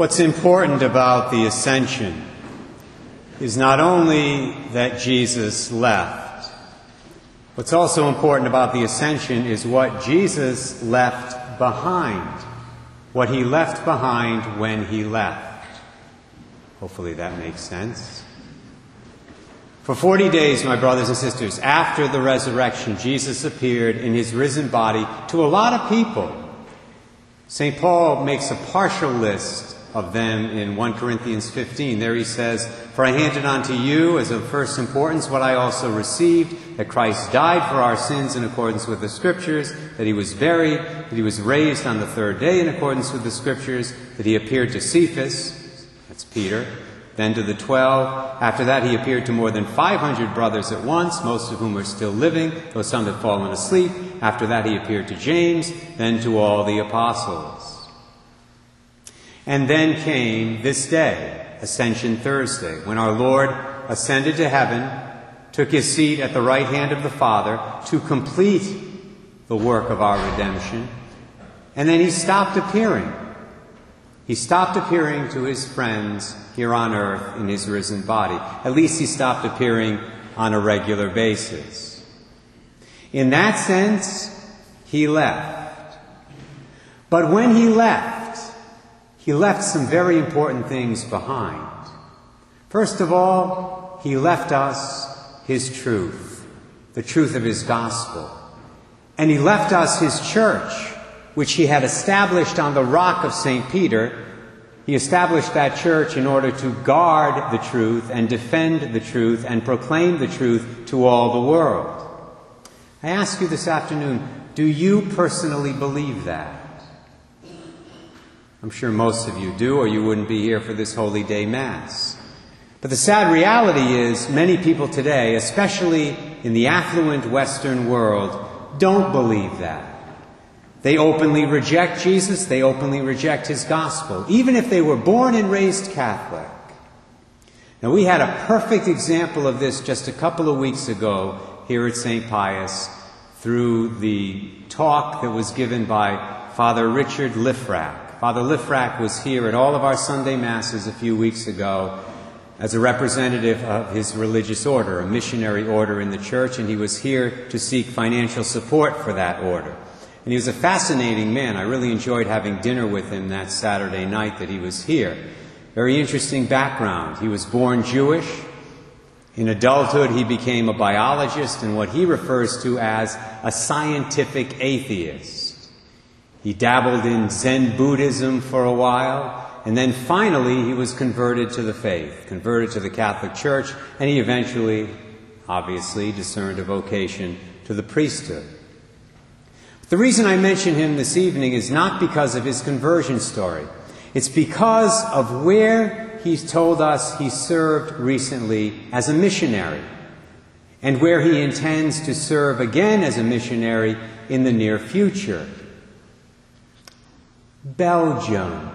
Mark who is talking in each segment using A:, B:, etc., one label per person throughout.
A: What's important about the ascension is not only that Jesus left, what's also important about the ascension is what Jesus left behind, what he left behind when he left. Hopefully that makes sense. For 40 days, my brothers and sisters, after the resurrection, Jesus appeared in his risen body to a lot of people. St. Paul makes a partial list of them in 1 Corinthians 15. There he says, For I handed on to you as of first importance what I also received, that Christ died for our sins in accordance with the Scriptures, that he was buried, that he was raised on the third day in accordance with the Scriptures, that he appeared to Cephas, that's Peter, then to the twelve. After that, he appeared to more than 500 brothers at once, most of whom are still living, though some had fallen asleep. After that, he appeared to James, then to all the apostles. And then came this day, Ascension Thursday, when our Lord ascended to heaven, took his seat at the right hand of the Father to complete the work of our redemption, and then he stopped appearing. He stopped appearing to his friends here on earth in his risen body. At least he stopped appearing on a regular basis. In that sense, he left. But when he left, he left some very important things behind. First of all, he left us his truth, the truth of his gospel. And he left us his church, which he had established on the rock of St. Peter. He established that church in order to guard the truth and defend the truth and proclaim the truth to all the world. I ask you this afternoon, do you personally believe that? I'm sure most of you do, or you wouldn't be here for this Holy Day Mass. But the sad reality is, many people today, especially in the affluent Western world, don't believe that. They openly reject Jesus, they openly reject his gospel, even if they were born and raised Catholic. Now, we had a perfect example of this just a couple of weeks ago here at St. Pius through the talk that was given by Father Richard Liffrack. Father Liffrack was here at all of our Sunday Masses a few weeks ago as a representative of his religious order, a missionary order in the church, and he was here to seek financial support for that order. And he was a fascinating man. I really enjoyed having dinner with him that Saturday night that he was here. Very interesting background. He was born Jewish. In adulthood, he became a biologist and what he refers to as a scientific atheist. He dabbled in Zen Buddhism for a while, and then finally he was converted to the faith, converted to the Catholic Church, and he eventually, obviously, discerned a vocation to the priesthood. The reason I mention him this evening is not because of his conversion story. It's because of where he's told us he served recently as a missionary and where he intends to serve again as a missionary in the near future. Belgium.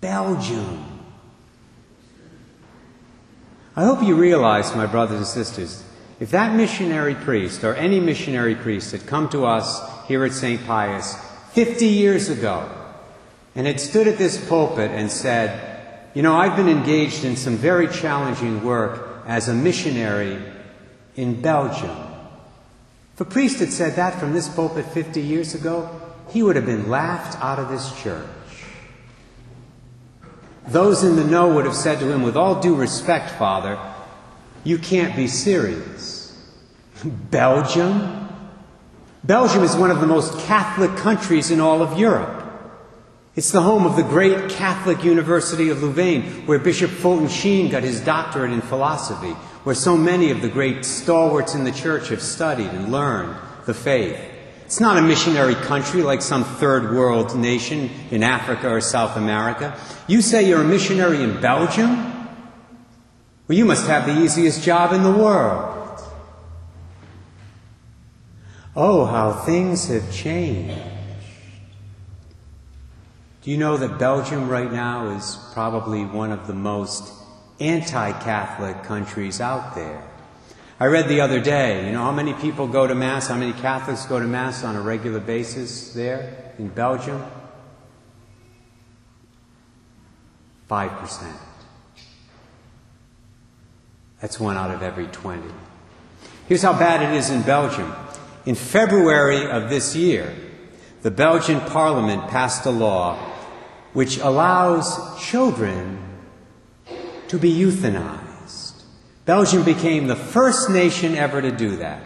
A: Belgium. I hope you realize, my brothers and sisters, if that missionary priest or any missionary priest had come to us here at St. Pius 50 years ago and had stood at this pulpit and said, You know, I've been engaged in some very challenging work as a missionary in Belgium. If a priest had said that from this pulpit 50 years ago, he would have been laughed out of this church. Those in the know would have said to him, with all due respect, Father, you can't be serious. Belgium? Belgium is one of the most Catholic countries in all of Europe. It's the home of the great Catholic University of Louvain, where Bishop Fulton Sheen got his doctorate in philosophy, where so many of the great stalwarts in the church have studied and learned the faith. It's not a missionary country like some third world nation in Africa or South America. You say you're a missionary in Belgium? Well, you must have the easiest job in the world. Oh, how things have changed. Do you know that Belgium right now is probably one of the most anti Catholic countries out there. I read the other day, you know how many people go to Mass, how many Catholics go to Mass on a regular basis there in Belgium? 5%. That's one out of every 20. Here's how bad it is in Belgium. In February of this year, the Belgian parliament passed a law which allows children to be euthanized. Belgium became the first nation ever to do that.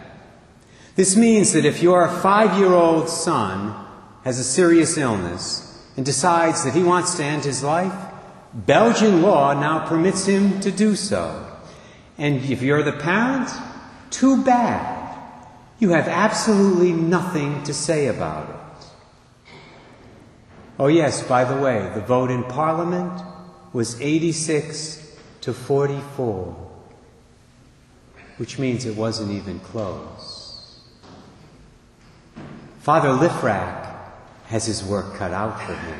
A: This means that if your five year old son has a serious illness and decides that he wants to end his life, Belgian law now permits him to do so. And if you're the parent, too bad. You have absolutely nothing to say about it. Oh, yes, by the way, the vote in Parliament was 86 to 44, which means it wasn't even close. Father Lifrak has his work cut out for him.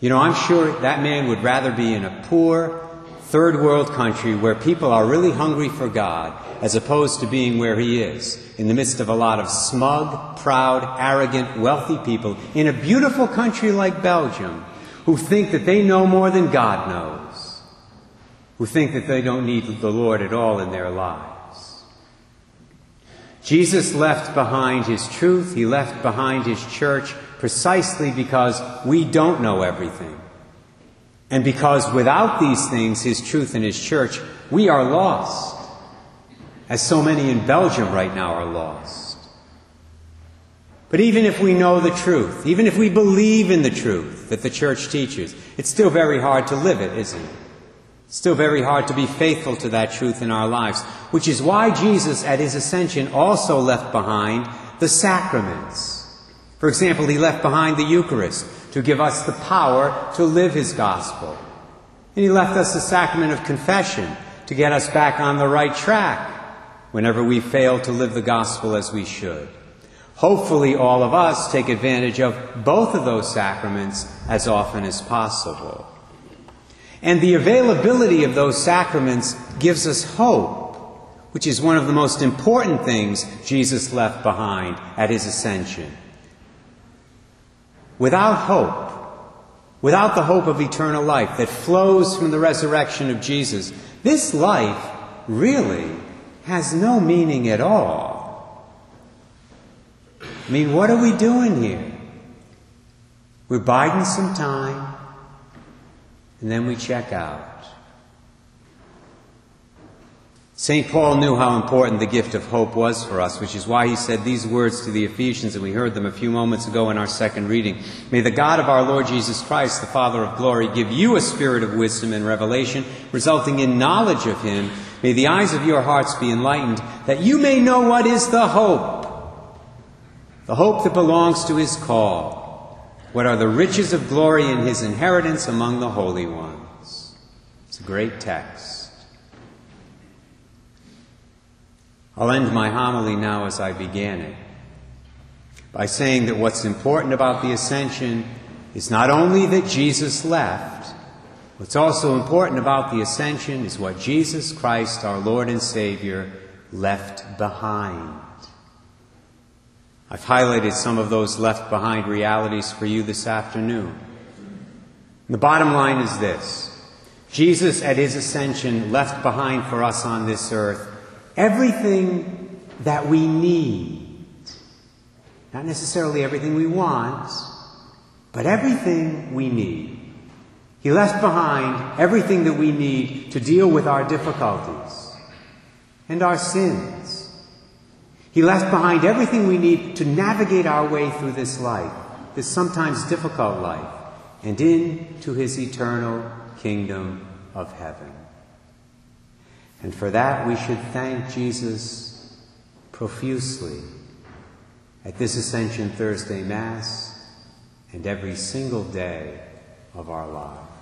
A: You know, I'm sure that man would rather be in a poor, third world country where people are really hungry for God as opposed to being where he is, in the midst of a lot of smug, proud, arrogant, wealthy people in a beautiful country like Belgium who think that they know more than God knows, who think that they don't need the Lord at all in their lives. Jesus left behind his truth, he left behind his church precisely because we don't know everything. And because without these things, his truth and his church, we are lost. As so many in Belgium right now are lost. But even if we know the truth, even if we believe in the truth that the church teaches, it's still very hard to live it, isn't it? Still very hard to be faithful to that truth in our lives, which is why Jesus at his ascension also left behind the sacraments. For example, he left behind the Eucharist to give us the power to live his gospel. And he left us the sacrament of confession to get us back on the right track whenever we fail to live the gospel as we should. Hopefully, all of us take advantage of both of those sacraments as often as possible. And the availability of those sacraments gives us hope, which is one of the most important things Jesus left behind at his ascension. Without hope, without the hope of eternal life that flows from the resurrection of Jesus, this life really has no meaning at all. I mean, what are we doing here? We're biding some time, and then we check out. St. Paul knew how important the gift of hope was for us, which is why he said these words to the Ephesians, and we heard them a few moments ago in our second reading. May the God of our Lord Jesus Christ, the Father of glory, give you a spirit of wisdom and revelation, resulting in knowledge of him. May the eyes of your hearts be enlightened, that you may know what is the hope, the hope that belongs to his call. What are the riches of glory in his inheritance among the holy ones? It's a great text. I'll end my homily now as I began it by saying that what's important about the ascension is not only that Jesus left, what's also important about the ascension is what Jesus Christ, our Lord and Savior, left behind. I've highlighted some of those left behind realities for you this afternoon. The bottom line is this Jesus, at his ascension, left behind for us on this earth everything that we need. Not necessarily everything we want, but everything we need. He left behind everything that we need to deal with our difficulties and our sins. He left behind everything we need to navigate our way through this life, this sometimes difficult life, and into his eternal kingdom of heaven. And for that, we should thank Jesus profusely at this Ascension Thursday Mass and every single day of our lives.